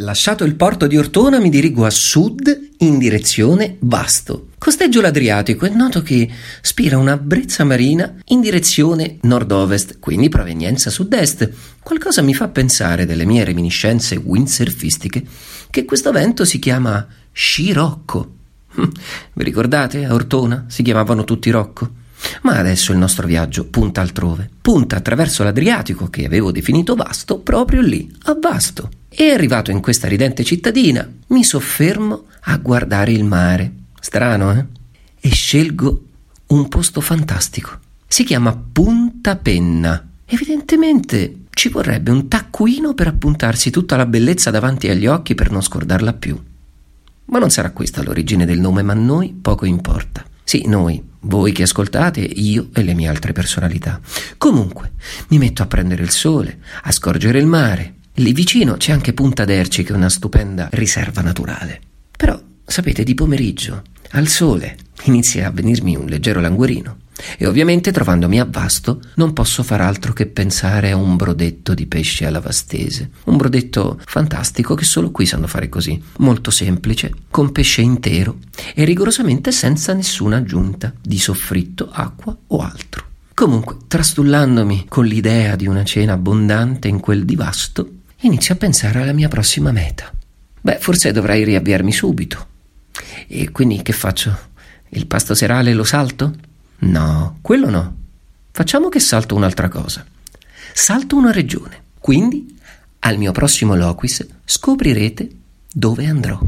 Lasciato il porto di Ortona mi dirigo a sud in direzione Vasto. Costeggio l'Adriatico e noto che spira una brezza marina in direzione nord-ovest, quindi provenienza sud-est. Qualcosa mi fa pensare delle mie reminiscenze windsurfistiche che questo vento si chiama Scirocco. Vi ricordate a Ortona si chiamavano tutti Rocco? Ma adesso il nostro viaggio punta altrove. Punta attraverso l'Adriatico che avevo definito vasto proprio lì, a Vasto. E arrivato in questa ridente cittadina, mi soffermo a guardare il mare. Strano, eh? E scelgo un posto fantastico. Si chiama Punta Penna. Evidentemente ci vorrebbe un taccuino per appuntarsi tutta la bellezza davanti agli occhi per non scordarla più. Ma non sarà questa l'origine del nome, ma a noi poco importa. Sì, noi, voi che ascoltate, io e le mie altre personalità. Comunque, mi metto a prendere il sole, a scorgere il mare, Lì vicino c'è anche Punta d'Erci, che è una stupenda riserva naturale. Però, sapete, di pomeriggio, al sole, inizia a venirmi un leggero languorino. E ovviamente, trovandomi a Vasto, non posso far altro che pensare a un brodetto di pesce alla vastese. Un brodetto fantastico che solo qui sanno fare così. Molto semplice, con pesce intero e rigorosamente senza nessuna aggiunta di soffritto, acqua o altro. Comunque, trastullandomi con l'idea di una cena abbondante in quel di Vasto, inizio a pensare alla mia prossima meta. Beh, forse dovrei riavviarmi subito. E quindi che faccio? Il pasto serale lo salto? No, quello no. Facciamo che salto un'altra cosa. Salto una regione. Quindi, al mio prossimo loquis scoprirete dove andrò.